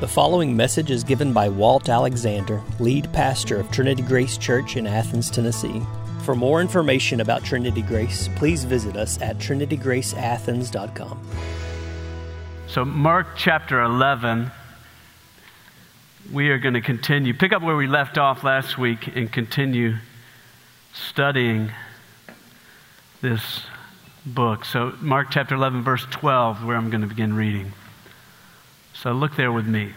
The following message is given by Walt Alexander, lead pastor of Trinity Grace Church in Athens, Tennessee. For more information about Trinity Grace, please visit us at trinitygraceathens.com. So, Mark chapter 11, we are going to continue, pick up where we left off last week, and continue studying this book. So, Mark chapter 11, verse 12, where I'm going to begin reading. So look there with me.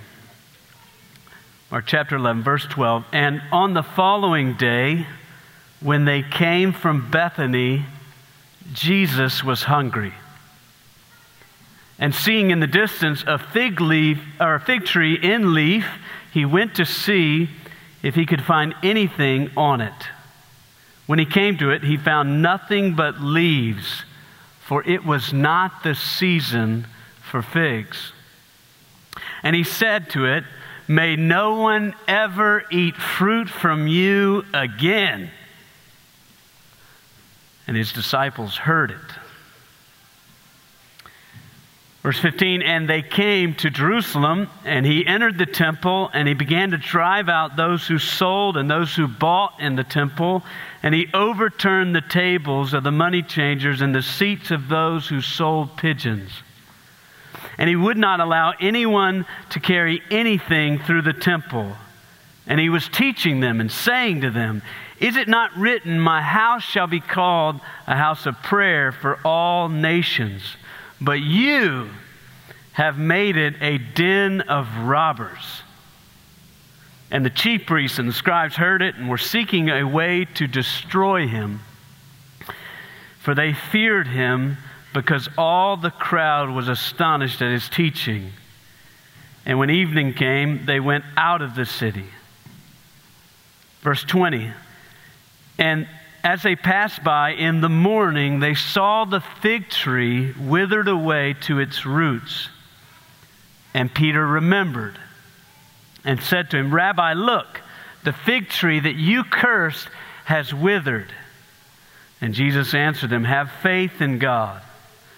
Mark chapter 11, verse 12. And on the following day, when they came from Bethany, Jesus was hungry. And seeing in the distance a fig leaf or a fig tree in leaf, he went to see if he could find anything on it. When he came to it, he found nothing but leaves, for it was not the season for figs. And he said to it, May no one ever eat fruit from you again. And his disciples heard it. Verse 15, and they came to Jerusalem, and he entered the temple, and he began to drive out those who sold and those who bought in the temple, and he overturned the tables of the money changers and the seats of those who sold pigeons and he would not allow anyone to carry anything through the temple. And he was teaching them and saying to them, Is it not written, My house shall be called a house of prayer for all nations? But you have made it a den of robbers. And the chief priests and the scribes heard it and were seeking a way to destroy him, for they feared him because all the crowd was astonished at his teaching. And when evening came, they went out of the city. Verse 20 And as they passed by in the morning, they saw the fig tree withered away to its roots. And Peter remembered and said to him, Rabbi, look, the fig tree that you cursed has withered. And Jesus answered them, Have faith in God.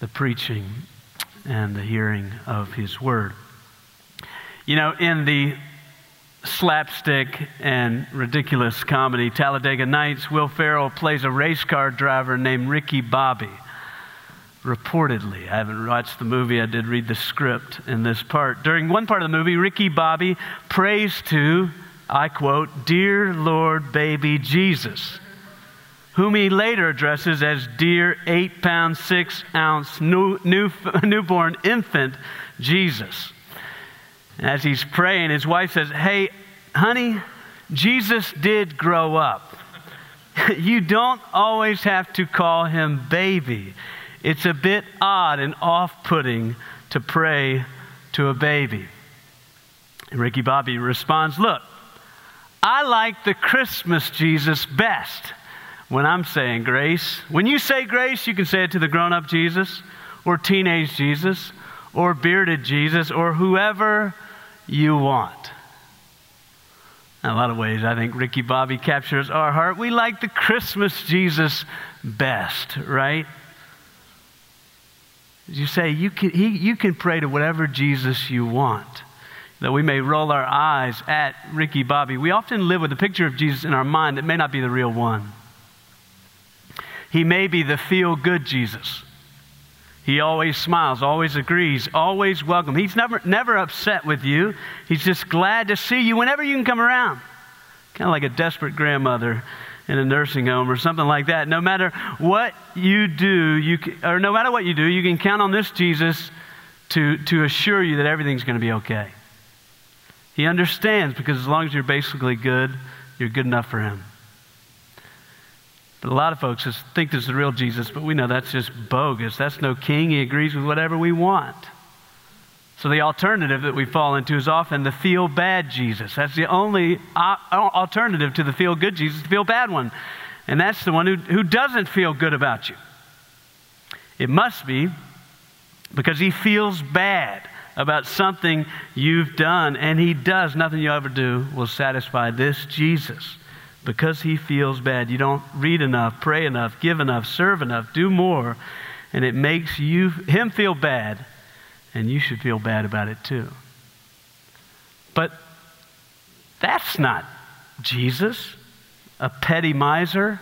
the preaching and the hearing of his word. You know, in the slapstick and ridiculous comedy Talladega Nights, Will Ferrell plays a race car driver named Ricky Bobby. Reportedly, I haven't watched the movie, I did read the script in this part. During one part of the movie, Ricky Bobby prays to, I quote, Dear Lord, baby Jesus whom he later addresses as dear eight pound, six ounce new, new, newborn infant Jesus. As he's praying, his wife says, Hey, honey, Jesus did grow up. you don't always have to call him baby. It's a bit odd and off putting to pray to a baby. And Ricky Bobby responds, Look, I like the Christmas Jesus best when I'm saying grace. When you say grace, you can say it to the grown up Jesus, or teenage Jesus, or bearded Jesus, or whoever you want. In a lot of ways, I think Ricky Bobby captures our heart. We like the Christmas Jesus best, right? You say you can, he, you can pray to whatever Jesus you want. That we may roll our eyes at Ricky Bobby. We often live with a picture of Jesus in our mind that may not be the real one. He may be the feel good Jesus. He always smiles, always agrees, always welcome. He's never, never upset with you. He's just glad to see you whenever you can come around. Kind of like a desperate grandmother in a nursing home or something like that. No matter what you do, you can, or no matter what you do, you can count on this Jesus to, to assure you that everything's going to be okay. He understands because as long as you're basically good, you're good enough for him. A lot of folks think this is the real Jesus, but we know that's just bogus. That's no king. He agrees with whatever we want. So, the alternative that we fall into is often the feel bad Jesus. That's the only uh, alternative to the feel good Jesus, the feel bad one. And that's the one who, who doesn't feel good about you. It must be because he feels bad about something you've done, and he does. Nothing you ever do will satisfy this Jesus because he feels bad. You don't read enough, pray enough, give enough, serve enough, do more, and it makes you him feel bad, and you should feel bad about it too. But that's not Jesus. A petty miser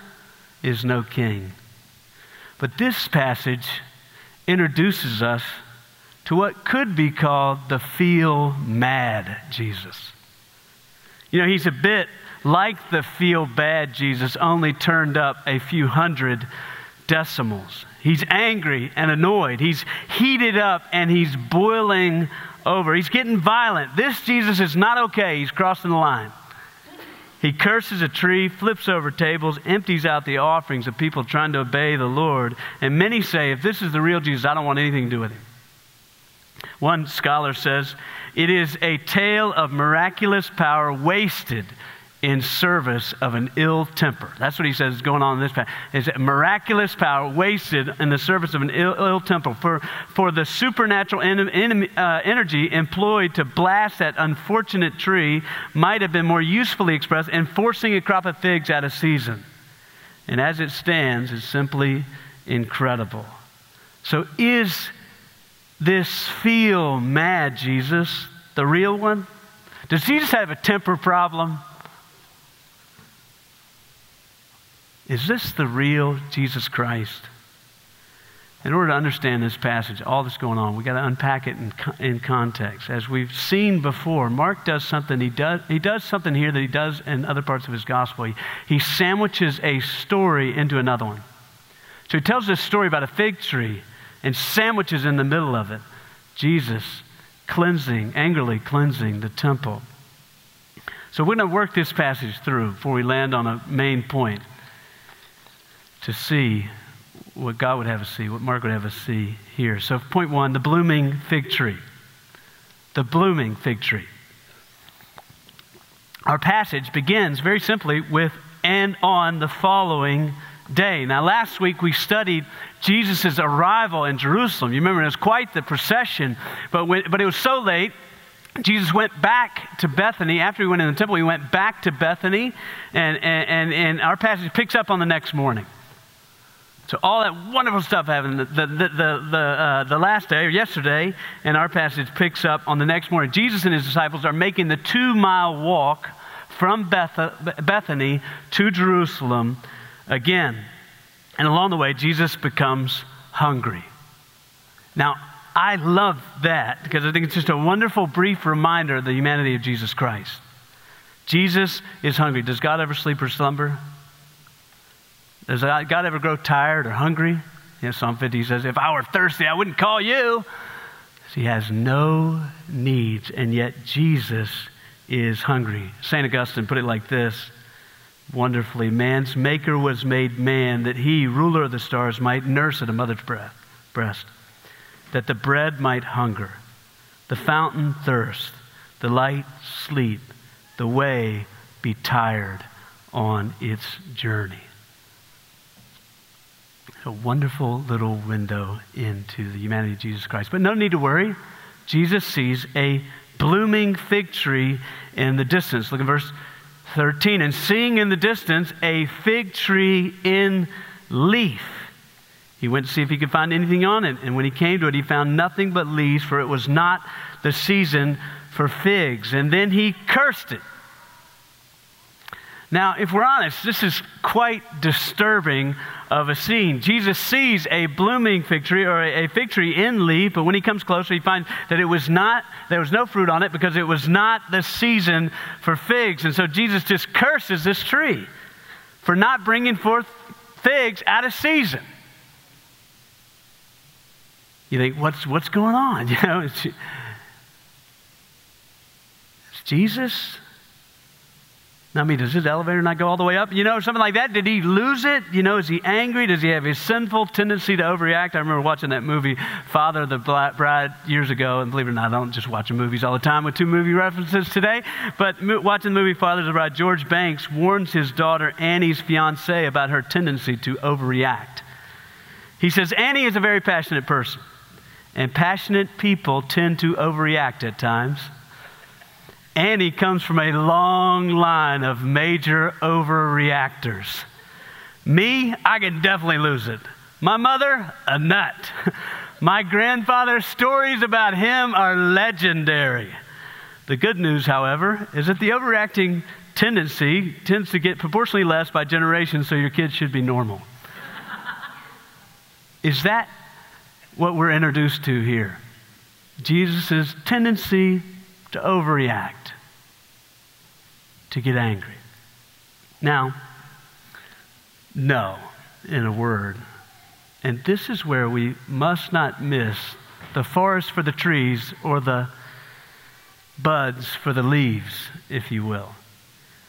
is no king. But this passage introduces us to what could be called the feel mad Jesus. You know, he's a bit like the feel bad Jesus, only turned up a few hundred decimals. He's angry and annoyed. He's heated up and he's boiling over. He's getting violent. This Jesus is not okay. He's crossing the line. He curses a tree, flips over tables, empties out the offerings of people trying to obey the Lord. And many say, if this is the real Jesus, I don't want anything to do with him. One scholar says, it is a tale of miraculous power wasted in service of an ill temper. That's what he says is going on in this passage. Is miraculous power wasted in the service of an ill, Ill temper. For, for the supernatural en- en- uh, energy employed to blast that unfortunate tree might have been more usefully expressed in forcing a crop of figs out of season. And as it stands, it's simply incredible. So is this feel mad Jesus the real one? Does Jesus have a temper problem? Is this the real Jesus Christ? In order to understand this passage, all that's going on, we've got to unpack it in, in context. As we've seen before, Mark does something, he does, he does something here that he does in other parts of his gospel. He, he sandwiches a story into another one. So he tells this story about a fig tree and sandwiches in the middle of it Jesus cleansing, angrily cleansing the temple. So we're going to work this passage through before we land on a main point to see what God would have us see, what Mark would have us see here. So, point one the blooming fig tree. The blooming fig tree. Our passage begins very simply with and on the following day. Now, last week we studied Jesus' arrival in Jerusalem. You remember it was quite the procession, but, when, but it was so late. Jesus went back to Bethany. After he went in the temple, he went back to Bethany, and, and, and, and our passage picks up on the next morning. So all that wonderful stuff happened the, the, the, the, uh, the last day or yesterday, and our passage picks up on the next morning. Jesus and his disciples are making the two mile walk from Beth- Bethany to Jerusalem again. And along the way, Jesus becomes hungry. Now, I love that because I think it's just a wonderful, brief reminder of the humanity of Jesus Christ. Jesus is hungry. Does God ever sleep or slumber? Does God ever grow tired or hungry? Know, Psalm 50 says, If I were thirsty, I wouldn't call you. He has no needs, and yet Jesus is hungry. St. Augustine put it like this wonderfully Man's maker was made man that he, ruler of the stars, might nurse at a mother's breath, breast, that the bread might hunger, the fountain thirst, the light sleep, the way be tired on its journey a wonderful little window into the humanity of Jesus Christ. But no need to worry. Jesus sees a blooming fig tree in the distance. Look at verse 13. And seeing in the distance a fig tree in leaf, he went to see if he could find anything on it. And when he came to it, he found nothing but leaves, for it was not the season for figs. And then he cursed it. Now, if we're honest, this is quite disturbing of a scene. Jesus sees a blooming fig tree or a, fig tree in leaf, but when he comes closer, he finds that it was not, there was no fruit on it because it was not the season for figs. And so Jesus just curses this tree for not bringing forth figs out of season. You think, what's, what's going on? You know, it's, it's Jesus I mean, does his elevator not go all the way up? You know, something like that. Did he lose it? You know, is he angry? Does he have his sinful tendency to overreact? I remember watching that movie, Father of the Bride, years ago. And believe it or not, I don't just watch movies all the time with two movie references today. But watching the movie Father of the Bride, George Banks warns his daughter, Annie's fiance, about her tendency to overreact. He says, Annie is a very passionate person. And passionate people tend to overreact at times. Annie comes from a long line of major overreactors. Me, I can definitely lose it. My mother, a nut. My grandfather's stories about him are legendary. The good news, however, is that the overreacting tendency tends to get proportionally less by generation, so your kids should be normal. is that what we're introduced to here? Jesus' tendency to overreact to get angry. Now, no, in a word. And this is where we must not miss the forest for the trees or the buds for the leaves, if you will.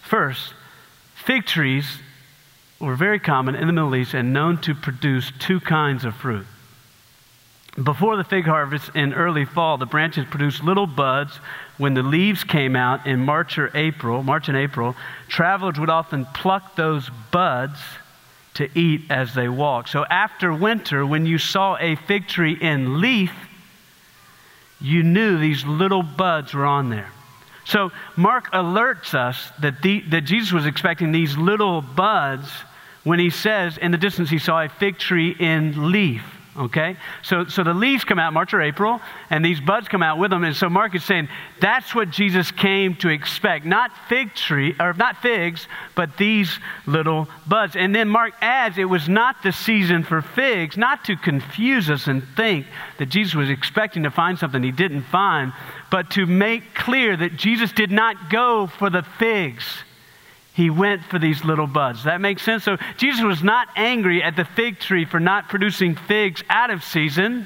First, fig trees were very common in the Middle East and known to produce two kinds of fruit. Before the fig harvest in early fall, the branches produced little buds. When the leaves came out in March or April, March and April, travelers would often pluck those buds to eat as they walked. So after winter, when you saw a fig tree in leaf, you knew these little buds were on there. So Mark alerts us that, the, that Jesus was expecting these little buds when he says in the distance he saw a fig tree in leaf. Okay? So, so the leaves come out March or April, and these buds come out with them. And so Mark is saying that's what Jesus came to expect. Not fig tree, or not figs, but these little buds. And then Mark adds it was not the season for figs, not to confuse us and think that Jesus was expecting to find something he didn't find, but to make clear that Jesus did not go for the figs he went for these little buds. That makes sense? So Jesus was not angry at the fig tree for not producing figs out of season.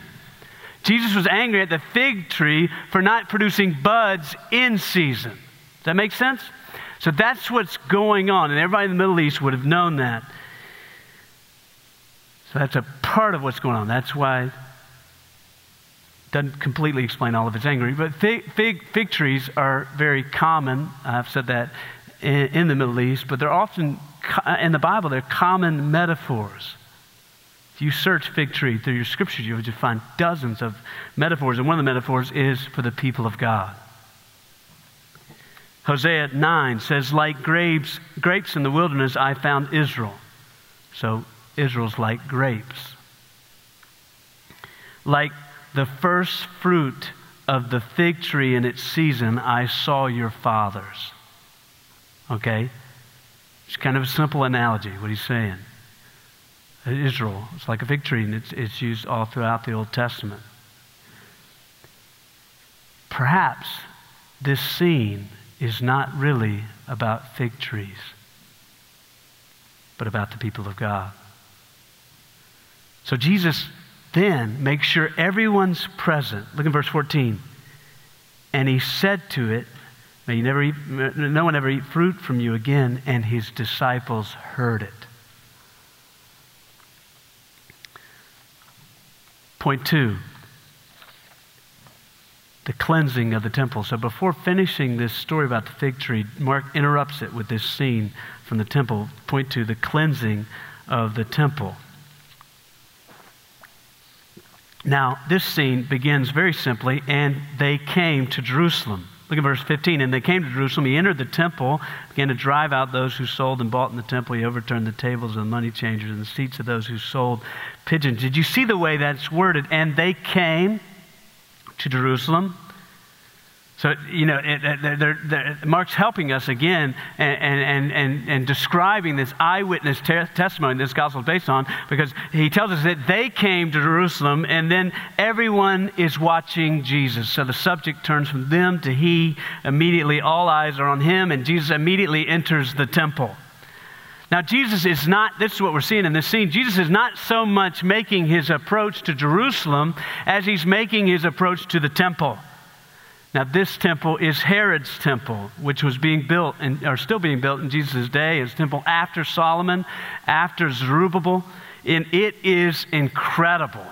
Jesus was angry at the fig tree for not producing buds in season. Does that make sense? So that's what's going on, and everybody in the Middle East would have known that. So that's a part of what's going on. That's why doesn't completely explain all of its anger, but fig, fig, fig trees are very common. I've said that in, in the Middle East, but they're often, in the Bible, they're common metaphors. If you search fig tree through your scriptures, you will just find dozens of metaphors, and one of the metaphors is for the people of God. Hosea 9 says, Like grapes, grapes in the wilderness, I found Israel. So Israel's like grapes. Like the first fruit of the fig tree in its season, I saw your fathers. Okay? It's kind of a simple analogy, what he's saying. Israel, it's like a fig tree, and it's, it's used all throughout the Old Testament. Perhaps this scene is not really about fig trees, but about the people of God. So Jesus then makes sure everyone's present. Look at verse 14. And he said to it, May you never eat, no one ever eat fruit from you again. And his disciples heard it. Point two the cleansing of the temple. So before finishing this story about the fig tree, Mark interrupts it with this scene from the temple. Point two the cleansing of the temple. Now, this scene begins very simply, and they came to Jerusalem. Look at verse 15. And they came to Jerusalem. He entered the temple, began to drive out those who sold and bought in the temple. He overturned the tables of the money changers and the seats of those who sold pigeons. Did you see the way that's worded? And they came to Jerusalem. So, you know, they're, they're, Mark's helping us again and, and, and, and describing this eyewitness te- testimony this gospel is based on because he tells us that they came to Jerusalem and then everyone is watching Jesus. So the subject turns from them to he. Immediately, all eyes are on him, and Jesus immediately enters the temple. Now, Jesus is not, this is what we're seeing in this scene. Jesus is not so much making his approach to Jerusalem as he's making his approach to the temple. Now, this temple is Herod's temple, which was being built and or still being built in Jesus' day. His temple after Solomon, after Zerubbabel, and it is incredible.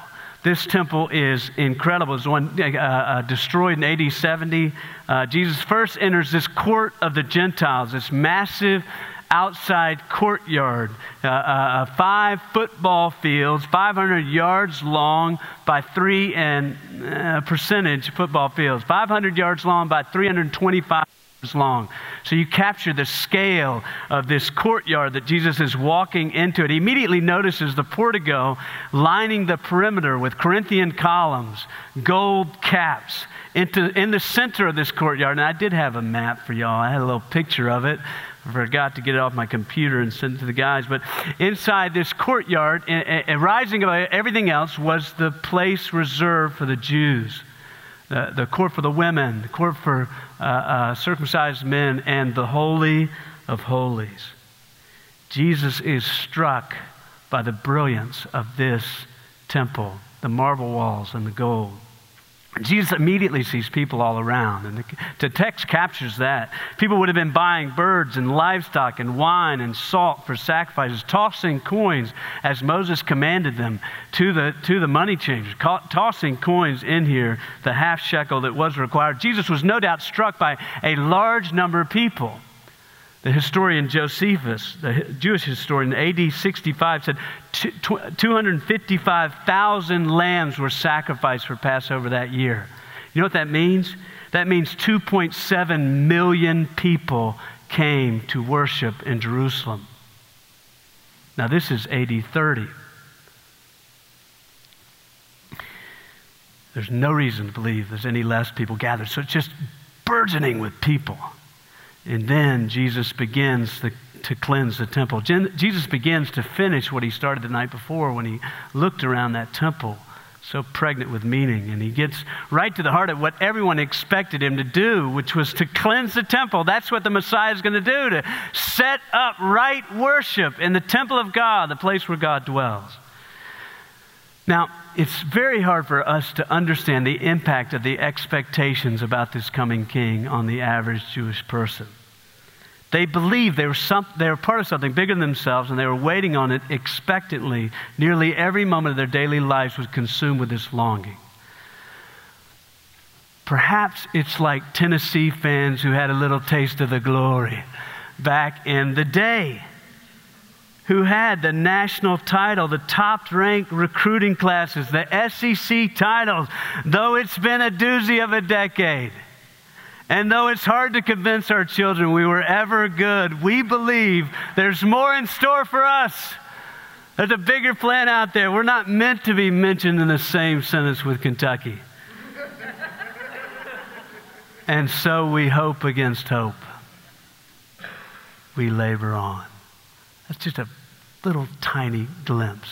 This temple is incredible. It's one uh, uh, destroyed in AD 70. Uh, Jesus first enters this court of the Gentiles, this massive outside courtyard, uh, uh, uh five football fields, 500 yards long by three and uh, percentage football fields, 500 yards long by 325 long. So you capture the scale of this courtyard that Jesus is walking into. It immediately notices the portico lining the perimeter with Corinthian columns, gold caps. Into, in the center of this courtyard, and I did have a map for y'all. I had a little picture of it. I forgot to get it off my computer and send it to the guys. But inside this courtyard, rising above everything else, was the place reserved for the Jews the, the court for the women, the court for uh, uh, circumcised men, and the Holy of Holies. Jesus is struck by the brilliance of this temple, the marble walls and the gold. Jesus immediately sees people all around, and the, the, text captures that. People would have been buying birds and livestock and wine and salt for sacrifices, tossing coins as Moses commanded them to the, to the money changers, tossing coins in here, the half shekel that was required. Jesus was no doubt struck by a large number of people. The historian Josephus, the Jewish historian, AD 65, said 255,000 lambs were sacrificed for Passover that year. You know what that means? That means 2.7 million people came to worship in Jerusalem. Now, this is AD 30. There's no reason to believe there's any less people gathered. So it's just burgeoning with people. And then Jesus begins the, to cleanse the temple. Jesus begins to finish what he started the night before when he looked around that temple, so pregnant with meaning. And he gets right to the heart of what everyone expected him to do, which was to cleanse the temple. That's what the Messiah is going to do, to set up right worship in the temple of God, the place where God dwells. Now, it's very hard for us to understand the impact of the expectations about this coming king on the average Jewish person. They believed they were, some, they were part of something bigger than themselves, and they were waiting on it expectantly. Nearly every moment of their daily lives was consumed with this longing. Perhaps it's like Tennessee fans who had a little taste of the glory back in the day who had the national title, the top ranked recruiting classes, the SEC titles, though it's been a doozy of a decade. And though it's hard to convince our children we were ever good, we believe there's more in store for us. There's a bigger plan out there. We're not meant to be mentioned in the same sentence with Kentucky. and so we hope against hope. We labor on. That's just a little tiny glimpse.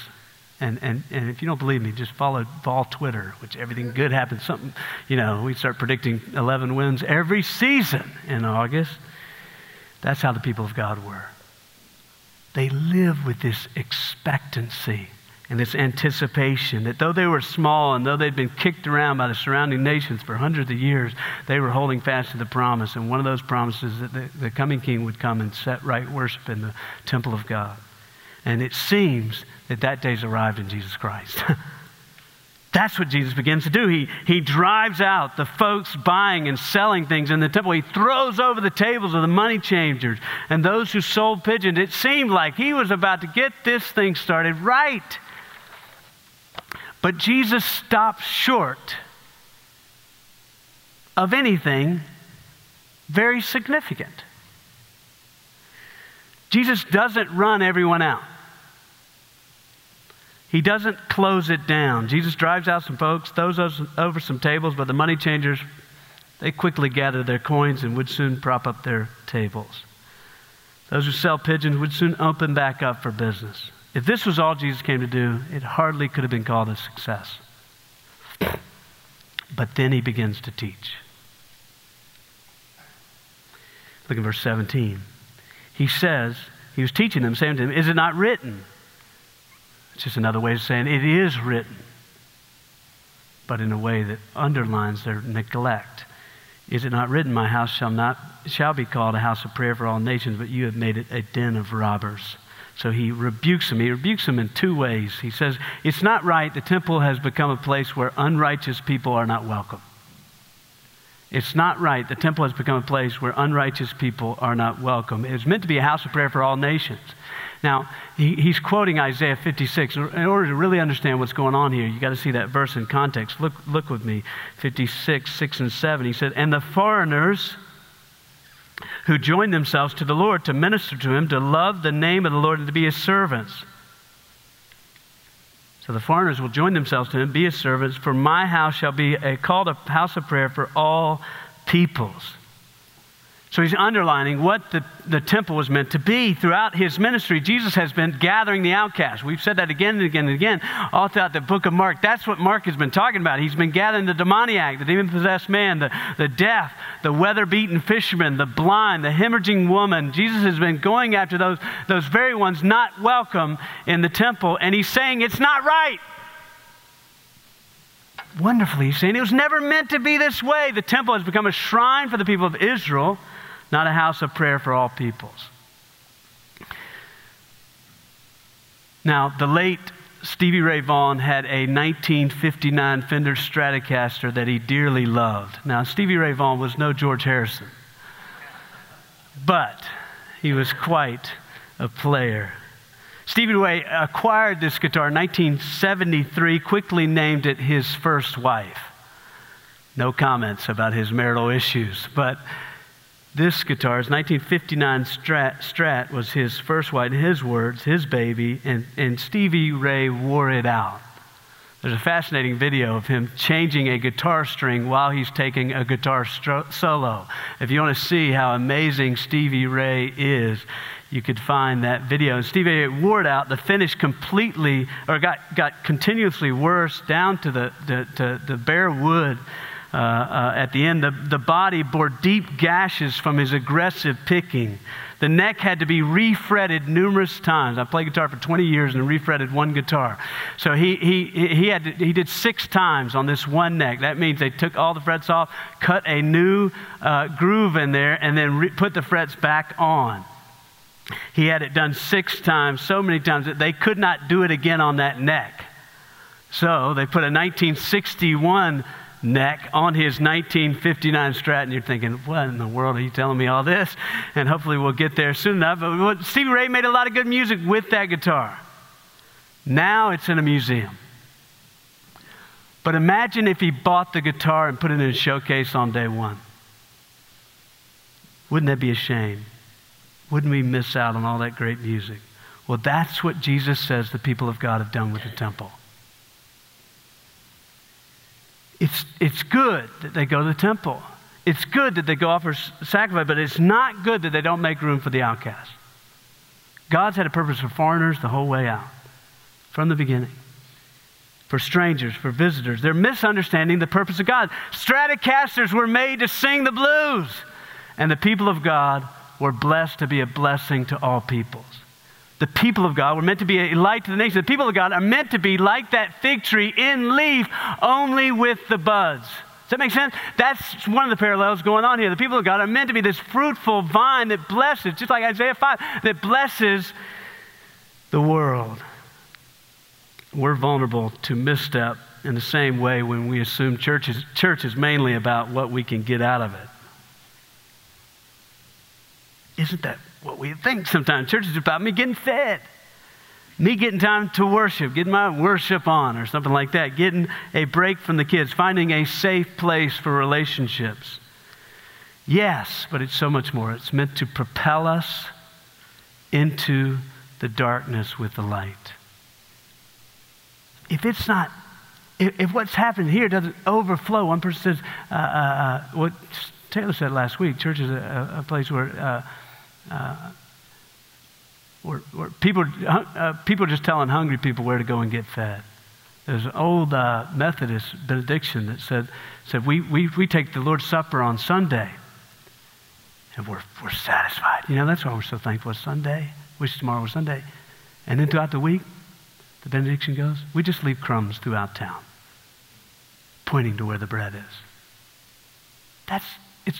And, and, and if you don't believe me, just follow Vol Twitter, which everything good happens. Something, you know, we start predicting 11 wins every season in August. That's how the people of God were. They live with this expectancy and this anticipation that though they were small and though they'd been kicked around by the surrounding nations for hundreds of years, they were holding fast to the promise. And one of those promises that the, the coming king would come and set right worship in the temple of God. And it seems that that day's arrived in Jesus Christ. That's what Jesus begins to do. He, he drives out the folks buying and selling things in the temple. He throws over the tables of the money changers and those who sold pigeons. It seemed like he was about to get this thing started right. But Jesus stops short of anything very significant. Jesus doesn't run everyone out. He doesn't close it down. Jesus drives out some folks, throws over some tables, but the money changers, they quickly gather their coins and would soon prop up their tables. Those who sell pigeons would soon open back up for business. If this was all Jesus came to do, it hardly could have been called a success. But then he begins to teach. Look at verse 17. He says, he was teaching them, saying to them, Is it not written? It's just another way of saying it is written, but in a way that underlines their neglect. Is it not written, My house shall, not, shall be called a house of prayer for all nations, but you have made it a den of robbers? So he rebukes him. He rebukes him in two ways. He says, It's not right. The temple has become a place where unrighteous people are not welcome. It's not right. The temple has become a place where unrighteous people are not welcome. It was meant to be a house of prayer for all nations. Now, he, he's quoting Isaiah 56. In order to really understand what's going on here, you've got to see that verse in context. Look, look with me 56, 6, and 7. He said, And the foreigners who join themselves to the Lord to minister to him, to love the name of the Lord, and to be his servants. So the foreigners will join themselves to him, be his servants, for my house shall be a, called a house of prayer for all peoples. So he's underlining what the, the temple was meant to be. Throughout his ministry, Jesus has been gathering the outcasts. We've said that again and again and again all throughout the book of Mark. That's what Mark has been talking about. He's been gathering the demoniac, the demon possessed man, the, the deaf, the weather beaten fisherman, the blind, the hemorrhaging woman. Jesus has been going after those, those very ones not welcome in the temple, and he's saying it's not right wonderfully. He's saying it was never meant to be this way. The temple has become a shrine for the people of Israel not a house of prayer for all peoples. Now, the late Stevie Ray Vaughan had a 1959 Fender Stratocaster that he dearly loved. Now, Stevie Ray Vaughan was no George Harrison, but he was quite a player. Stevie Ray acquired this guitar in 1973, quickly named it his first wife. No comments about his marital issues, but this guitar, his 1959 Strat, Strat was his first white, his words, his baby, and, and Stevie Ray wore it out. There's a fascinating video of him changing a guitar string while he's taking a guitar stro- solo. If you want to see how amazing Stevie Ray is, you could find that video. And Stevie Ray wore it out. The finish completely, or got, got continuously worse down to the, the, to the bare wood uh, uh, at the end. The, the body bore deep gashes from his aggressive picking. The neck had to be refretted numerous times. I played guitar for 20 years and refretted one guitar. So he, he, he, had to, he did six times on this one neck. That means they took all the frets off, cut a new uh, groove in there, and then re- put the frets back on. He had it done six times, so many times that they could not do it again on that neck. So they put a 1961 neck on his 1959 Strat, and you're thinking, what in the world are you telling me all this? And hopefully we'll get there soon enough. But Stevie Ray made a lot of good music with that guitar. Now it's in a museum. But imagine if he bought the guitar and put it in a showcase on day one. Wouldn't that be a shame? Wouldn't we miss out on all that great music? Well, that's what Jesus says the people of God have done with the temple. It's, it's good that they go to the temple. It's good that they go offer sacrifice, but it's not good that they don't make room for the outcast. God's had a purpose for foreigners the whole way out, from the beginning. For strangers, for visitors. They're misunderstanding the purpose of God. Stratocasters were made to sing the blues, and the people of God were blessed to be a blessing to all peoples the people of God were meant to be a light to the nation. The people of God are meant to be like that fig tree in leaf, only with the buds. Does that make sense? That's one of the parallels going on here. The people of God are meant to be this fruitful vine that blesses, just like Isaiah 5, that blesses the world. We're vulnerable to misstep in the same way when we assume church is, church is mainly about what we can get out of it. Isn't that what we think sometimes. Church is about me getting fed, me getting time to worship, getting my worship on, or something like that, getting a break from the kids, finding a safe place for relationships. Yes, but it's so much more. It's meant to propel us into the darkness with the light. If it's not, if, what's happened here doesn't overflow, one person says, uh, uh, uh, what Taylor said last week, church is a, a place where uh, uh, where people, uh, people just telling hungry people where to go and get fed. There's an old uh, Methodist benediction that said, said we, we, we take the Lord's Supper on Sunday and we're, we're satisfied. You know, that's why we're so thankful it's Sunday. Wish tomorrow was Sunday. And then throughout the week, the benediction goes, we just leave crumbs throughout town, pointing to where the bread is. That's, it,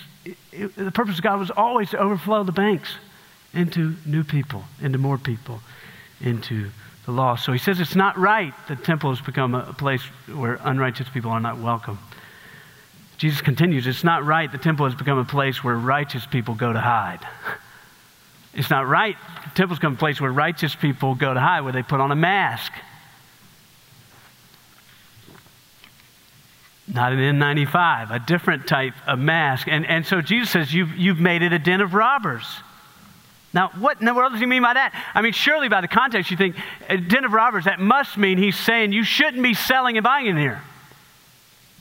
it, the purpose of God was always to overflow the banks into new people, into more people, into the law. So he says it's not right that temple has become a place where unrighteous people are not welcome. Jesus continues, it's not right the temple has become a place where righteous people go to hide. It's not right. The temple's become a place where righteous people go to hide, where they put on a mask. Not an N95, a different type of mask. And, and so Jesus says, you've, you've made it a den of robbers. Now, what in the world does he mean by that? I mean, surely by the context, you think, a den of robbers, that must mean he's saying you shouldn't be selling and buying in here.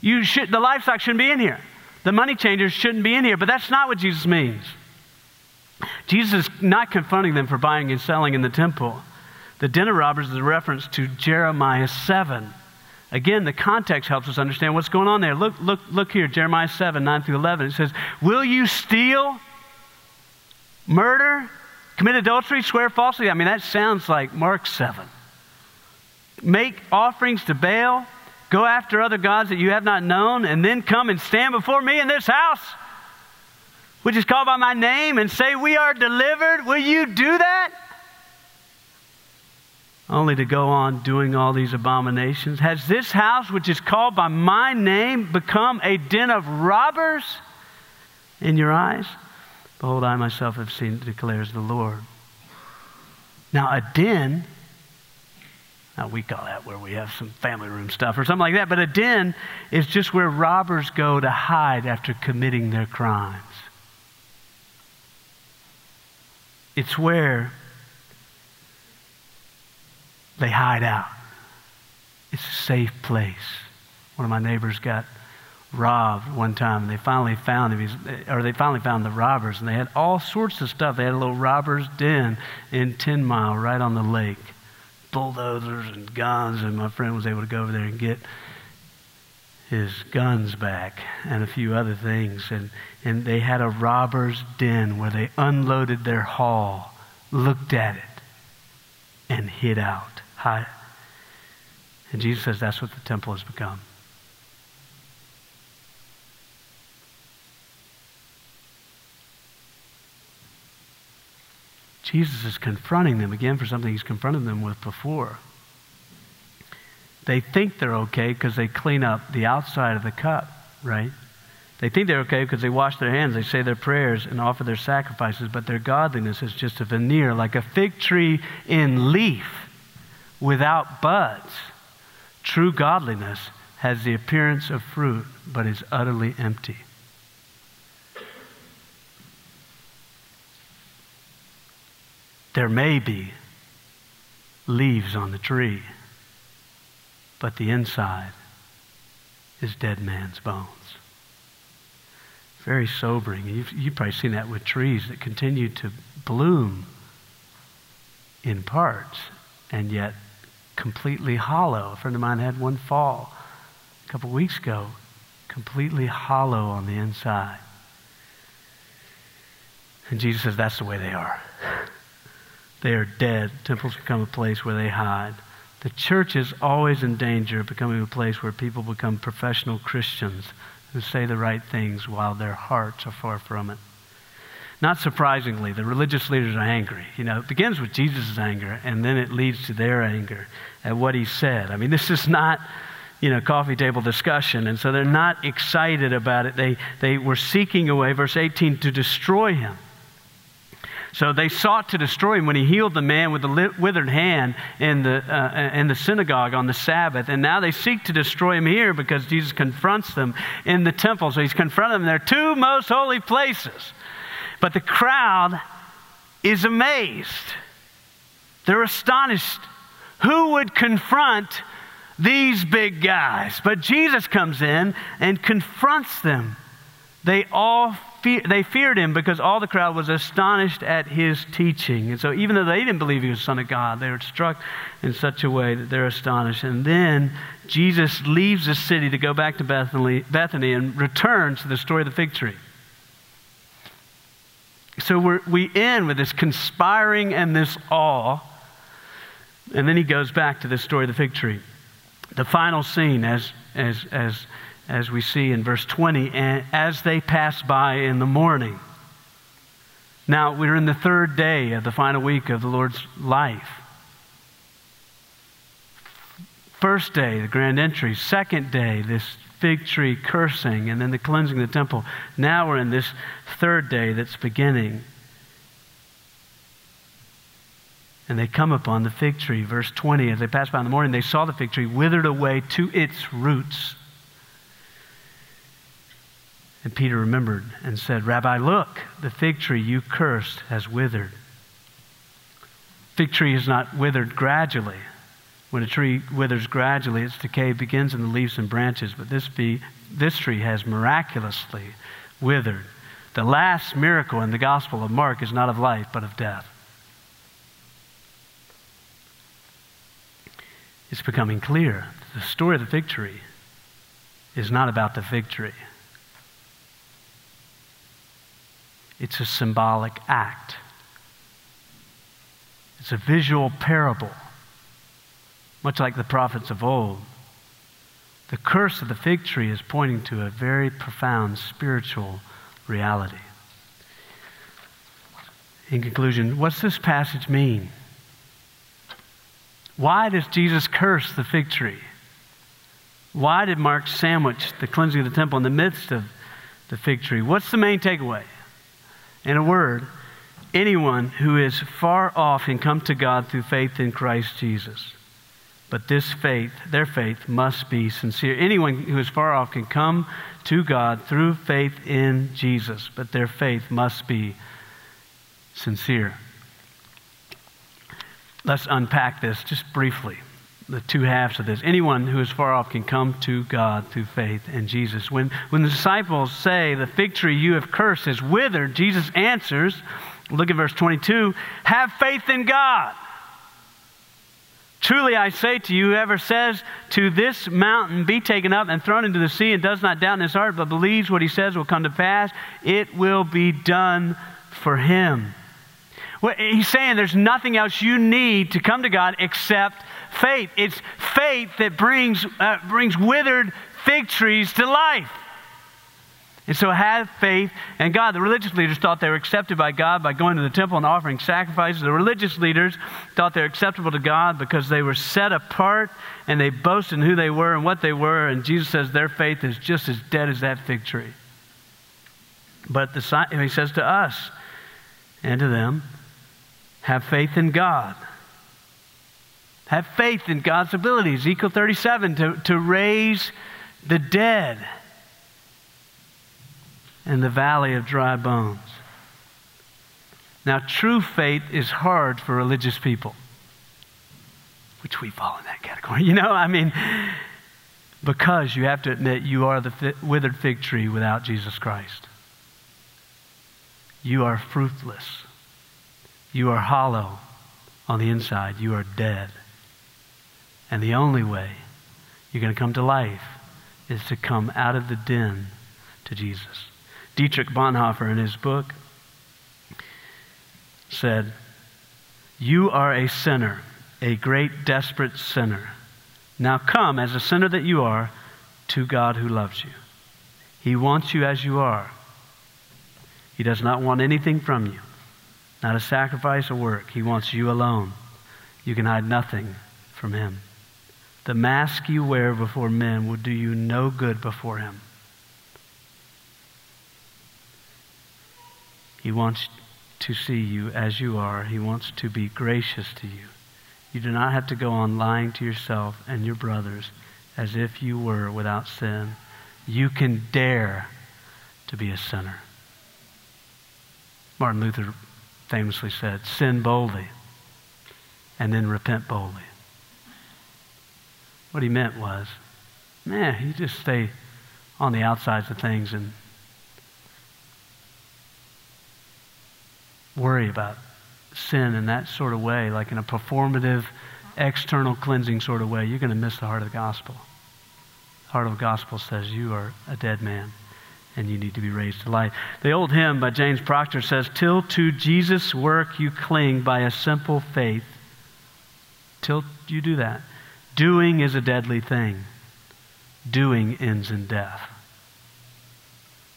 You should, the livestock shouldn't be in here. The money changers shouldn't be in here. But that's not what Jesus means. Jesus is not confronting them for buying and selling in the temple. The den of robbers is a reference to Jeremiah 7. Again, the context helps us understand what's going on there. Look, look, look here, Jeremiah 7, 9 through 11. It says, Will you steal, murder, Commit adultery, swear falsely. I mean, that sounds like Mark 7. Make offerings to Baal, go after other gods that you have not known, and then come and stand before me in this house, which is called by my name, and say, We are delivered. Will you do that? Only to go on doing all these abominations. Has this house, which is called by my name, become a den of robbers in your eyes? Behold, I myself have seen, declares the Lord. Now, a den, now we call that where we have some family room stuff or something like that, but a den is just where robbers go to hide after committing their crimes. It's where they hide out. It's a safe place. One of my neighbors got robbed one time, and they finally found him. Or they finally found the robbers, and they had all sorts of stuff. They had a little robber's den in Ten Mile, right on the lake, bulldozers and guns. And my friend was able to go over there and get his guns back and a few other things. And and they had a robber's den where they unloaded their haul, looked at it, and hid out. And Jesus says that's what the temple has become. Jesus is confronting them again for something he's confronted them with before. They think they're okay because they clean up the outside of the cup, right? They think they're okay because they wash their hands, they say their prayers, and offer their sacrifices, but their godliness is just a veneer, like a fig tree in leaf without buds. True godliness has the appearance of fruit, but is utterly empty. There may be leaves on the tree, but the inside is dead man's bones. Very sobering. You've, you've probably seen that with trees that continue to bloom in parts and yet completely hollow. A friend of mine had one fall a couple weeks ago, completely hollow on the inside. And Jesus says that's the way they are. They are dead. Temples become a place where they hide. The church is always in danger of becoming a place where people become professional Christians who say the right things while their hearts are far from it. Not surprisingly, the religious leaders are angry. You know, it begins with Jesus' anger, and then it leads to their anger at what he said. I mean, this is not, you know, coffee table discussion, and so they're not excited about it. They, they were seeking a way, verse 18, to destroy him. So they sought to destroy him when he healed the man with the withered hand in the, uh, in the synagogue on the Sabbath. And now they seek to destroy him here because Jesus confronts them in the temple. So he's confronted them in their two most holy places. But the crowd is amazed. They're astonished. Who would confront these big guys? But Jesus comes in and confronts them. They all they feared him because all the crowd was astonished at his teaching. And so, even though they didn't believe he was the Son of God, they were struck in such a way that they're astonished. And then Jesus leaves the city to go back to Bethany, Bethany and returns to the story of the fig tree. So we end with this conspiring and this awe. And then he goes back to the story of the fig tree. The final scene, as, as, as as we see in verse 20, and as they pass by in the morning. Now, we're in the third day of the final week of the Lord's life. First day, the grand entry. Second day, this fig tree cursing, and then the cleansing of the temple. Now we're in this third day that's beginning. And they come upon the fig tree. Verse 20 As they passed by in the morning, they saw the fig tree withered away to its roots. And Peter remembered and said, Rabbi, look, the fig tree you cursed has withered. Fig tree is not withered gradually. When a tree withers gradually, its decay begins in the leaves and branches, but this, be, this tree has miraculously withered. The last miracle in the Gospel of Mark is not of life, but of death. It's becoming clear. That the story of the fig tree is not about the fig tree. It's a symbolic act. It's a visual parable, much like the prophets of old. The curse of the fig tree is pointing to a very profound spiritual reality. In conclusion, what's this passage mean? Why does Jesus curse the fig tree? Why did Mark sandwich the cleansing of the temple in the midst of the fig tree? What's the main takeaway? In a word, anyone who is far off can come to God through faith in Christ Jesus. But this faith, their faith, must be sincere. Anyone who is far off can come to God through faith in Jesus, but their faith must be sincere. Let's unpack this just briefly the two halves of this. Anyone who is far off can come to God through faith in Jesus. When, when the disciples say, The fig tree you have cursed is withered, Jesus answers, look at verse 22, have faith in God. Truly I say to you, whoever says to this mountain, Be taken up and thrown into the sea, and does not doubt in his heart, but believes what he says will come to pass, it will be done for him. Well, he's saying there's nothing else you need to come to God except faith. It's faith that brings, uh, brings withered fig trees to life. And so have faith in God. The religious leaders thought they were accepted by God by going to the temple and offering sacrifices. The religious leaders thought they were acceptable to God because they were set apart and they boasted in who they were and what they were. And Jesus says their faith is just as dead as that fig tree. But the, he says to us and to them, have faith in God. Have faith in God's abilities. Ezekiel 37 to, to raise the dead in the valley of dry bones. Now, true faith is hard for religious people, which we fall in that category. You know, I mean, because you have to admit you are the withered fig tree without Jesus Christ. You are fruitless. You are hollow on the inside. You are dead. And the only way you're going to come to life is to come out of the den to Jesus. Dietrich Bonhoeffer, in his book, said, You are a sinner, a great, desperate sinner. Now come, as a sinner that you are, to God who loves you. He wants you as you are. He does not want anything from you, not a sacrifice or work. He wants you alone. You can hide nothing from Him. The mask you wear before men will do you no good before Him. He wants to see you as you are, He wants to be gracious to you. You do not have to go on lying to yourself and your brothers as if you were without sin. You can dare to be a sinner. Martin Luther famously said, Sin boldly and then repent boldly. What he meant was, man, you just stay on the outsides of things and worry about sin in that sort of way, like in a performative, external cleansing sort of way, you're going to miss the heart of the gospel. The heart of the gospel says you are a dead man and you need to be raised to life. The old hymn by James Procter says, Till to Jesus' work you cling by a simple faith. Till you do that. Doing is a deadly thing. doing ends in death.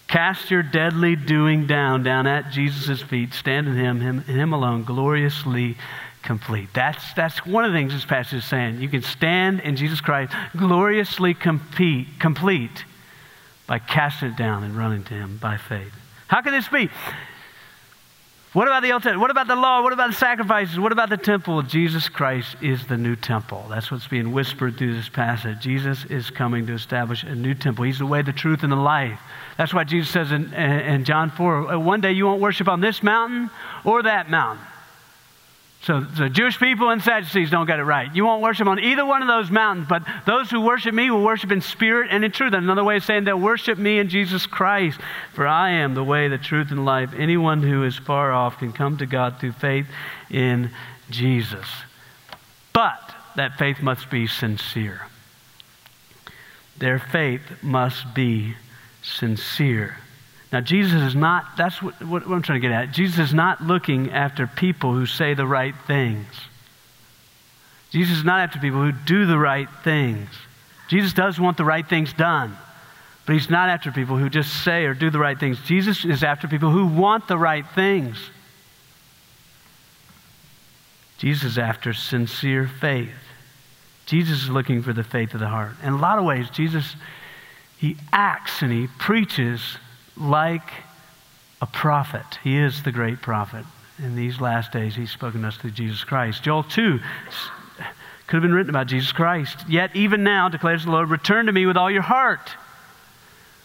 Cast your deadly doing down, down at Jesus' feet. Stand in him, him, him alone, gloriously complete. That's, that's one of the things this passage is saying. You can stand in Jesus Christ, gloriously compete, complete, by casting it down and running to him by faith. How can this be? What about the Old Testament? What about the law? What about the sacrifices? What about the temple? Jesus Christ is the new temple. That's what's being whispered through this passage. Jesus is coming to establish a new temple. He's the way, the truth, and the life. That's why Jesus says in, in John 4 uh, one day you won't worship on this mountain or that mountain. So the Jewish people and Sadducees don't get it right. You won't worship on either one of those mountains, but those who worship me will worship in spirit and in truth. Another way of saying they'll worship me in Jesus Christ. For I am the way, the truth, and life. Anyone who is far off can come to God through faith in Jesus. But that faith must be sincere. Their faith must be sincere. Now, Jesus is not, that's what, what, I'm trying to get at. Jesus is not looking after people who say the right things. Jesus is not after people who do the right things. Jesus does want the right things done, but he's not after people who just say or do the right things. Jesus is after people who want the right things. Jesus is after sincere faith. Jesus is looking for the faith of the heart. In a lot of ways, Jesus, he acts and he preaches like a prophet. He is the great prophet. In these last days, he's spoken to us through Jesus Christ. Joel 2 could have been written about Jesus Christ. Yet, even now, declares the Lord, return to me with all your heart,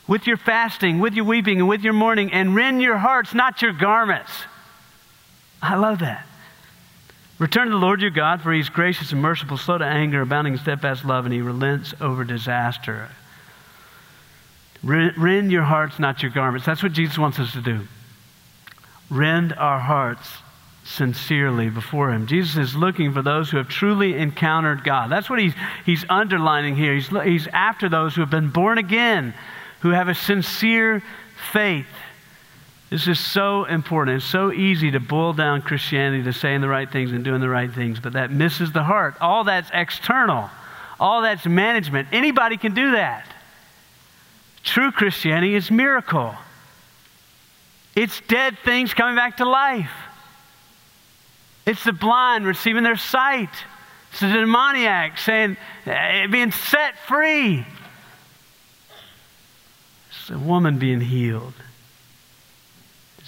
with your fasting, with your weeping, and with your mourning, and rend your hearts, not your garments. I love that. Return to the Lord your God, for he's gracious and merciful, slow to anger, abounding in steadfast love, and he relents over disaster. Rend your hearts, not your garments. That's what Jesus wants us to do. Rend our hearts sincerely before Him. Jesus is looking for those who have truly encountered God. That's what He's, he's underlining here. He's, he's after those who have been born again, who have a sincere faith. This is so important. It's so easy to boil down Christianity to saying the right things and doing the right things, but that misses the heart. All that's external, all that's management. Anybody can do that. True Christianity is miracle. It's dead things coming back to life. It's the blind receiving their sight. It's the demoniac saying, eh, being set free. It's the woman being healed.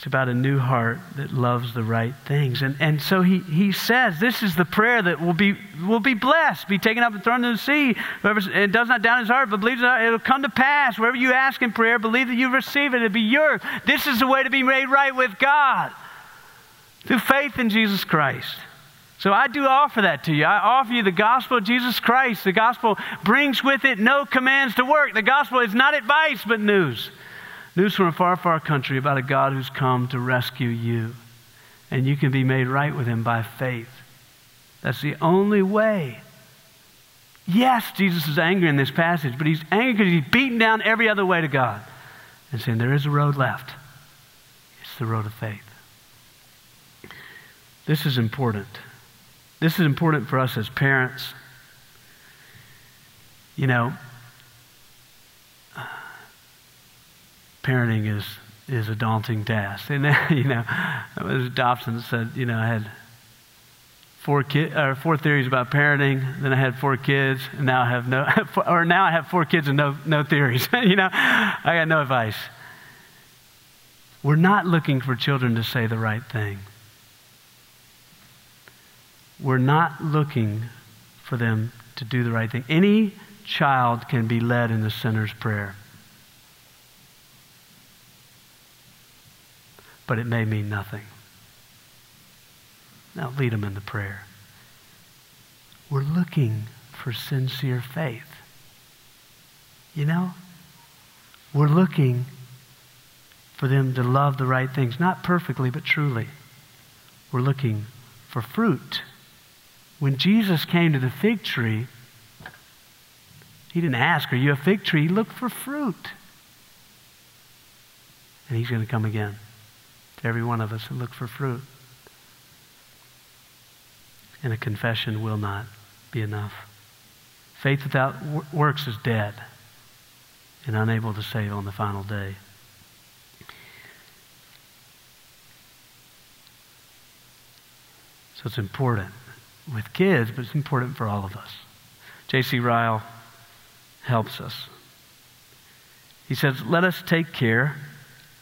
It's about a new heart that loves the right things. And, and so he, he says, this is the prayer that will be, will be blessed, be taken up and thrown into the sea. Whoever it does not down his heart, but believes it, it'll come to pass. Wherever you ask in prayer, believe that you receive it. It'll be yours. This is the way to be made right with God through faith in Jesus Christ. So I do offer that to you. I offer you the gospel of Jesus Christ. The gospel brings with it no commands to work. The gospel is not advice, but news. News from a far, far country about a God who's come to rescue you. And you can be made right with him by faith. That's the only way. Yes, Jesus is angry in this passage, but he's angry because he's beaten down every other way to God and saying there is a road left. It's the road of faith. This is important. This is important for us as parents. You know, parenting is is a daunting task. And you know, was Dobson said, you know, I had four kid or four theories about parenting. Then I had four kids, and now I have no, or now I have four kids and no no theories. you know, I got no advice. We're not looking for children to say the right thing. We're not looking for them to do the right thing. Any child can be led in the sinner's prayer. But it may mean nothing. Now lead them in the prayer. We're looking for sincere faith. You know? We're looking for them to love the right things, not perfectly, but truly. We're looking for fruit. When Jesus came to the fig tree, he didn't ask, Are you a fig tree? He looked for fruit. And he's going to come again every one of us and look for fruit. And a confession will not be enough. Faith without works is dead. and unable to save on the final day. So it's important with kids, but it's important for all of us. J.C. Ryle helps us. He says, Let us take care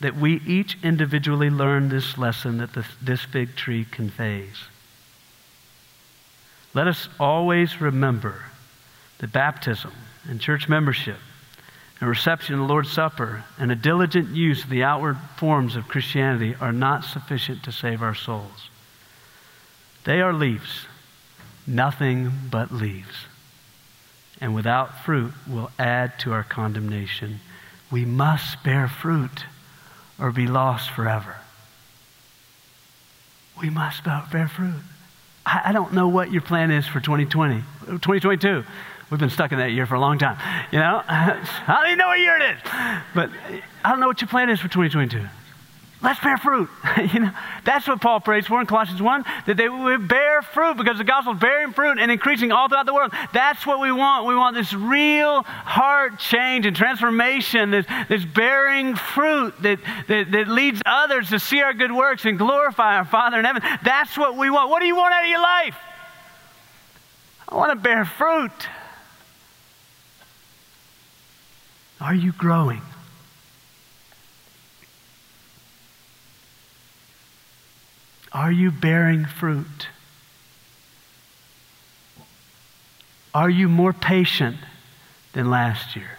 that we each individually learn this lesson that this, this fig tree conveys. Let us always remember that baptism and church membership and reception of the Lord's Supper and a diligent use of the outward forms of Christianity are not sufficient to save our souls. They are leaves, nothing but leaves. And without fruit will add to our condemnation. We must bear fruit or be lost forever. We must bear fruit. I, I don't know what your plan is for 2020, 2022. We've been stuck in that year for a long time. You know, I don't even know what year it is. But I don't know what your plan is for 2022. Let's bear fruit. you know, that's what Paul prays for in Colossians 1, that they would bear fruit because the gospel is bearing fruit and increasing all throughout the world. That's what we want. We want this real heart change and transformation, this, this bearing fruit that, that, that leads others to see our good works and glorify our Father in heaven. That's what we want. What do you want out of your life? I want to bear fruit. Are you growing? Are you bearing fruit? Are you more patient than last year?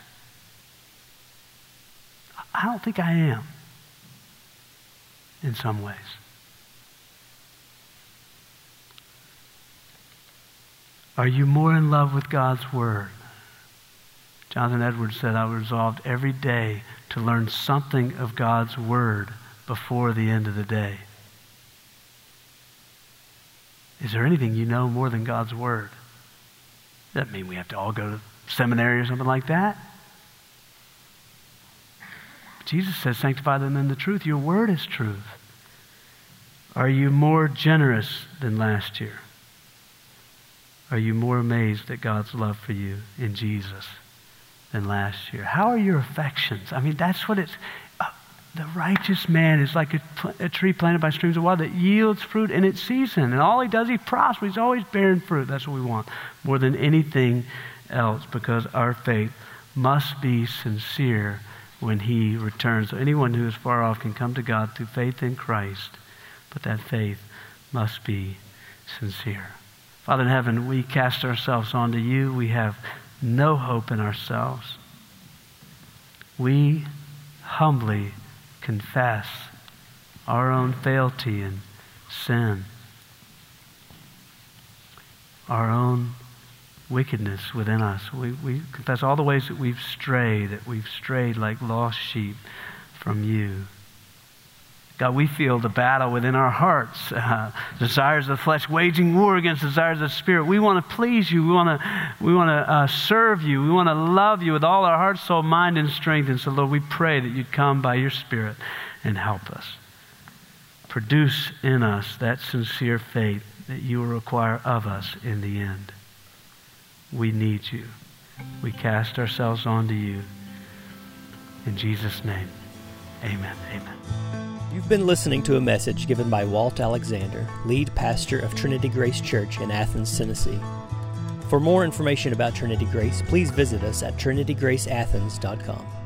I don't think I am in some ways. Are you more in love with God's Word? Jonathan Edwards said, I resolved every day to learn something of God's Word before the end of the day. Is there anything you know more than God's Word? Doesn't mean we have to all go to seminary or something like that. Jesus says, sanctify them in the truth. Your word is truth. Are you more generous than last year? Are you more amazed at God's love for you in Jesus than last year? How are your affections? I mean, that's what it's, the righteous man is like a, a, tree planted by streams of water that yields fruit in its season. And all he does, he prospers. He's always bearing fruit. That's what we want more than anything else because our faith must be sincere when he returns. So anyone who is far off can come to God through faith in Christ, but that faith must be sincere. Father in heaven, we cast ourselves onto you. We have no hope in ourselves. We humbly confess our own frailty and sin, our own wickedness within us. We, we confess all the ways that we've strayed, that we've strayed like lost sheep from you. God, we feel the battle within our hearts, uh, desires of the flesh waging war against desires of the spirit. We want to please you. We want to, we want to uh, serve you. We want to love you with all our heart, soul, mind, and strength. And so, Lord, we pray that you'd come by your spirit and help us. Produce in us that sincere faith that you will require of us in the end. We need you. We cast ourselves onto you. In Jesus' name, amen. Amen. You've been listening to a message given by Walt Alexander, lead pastor of Trinity Grace Church in Athens, Tennessee. For more information about Trinity Grace, please visit us at trinitygraceathens.com.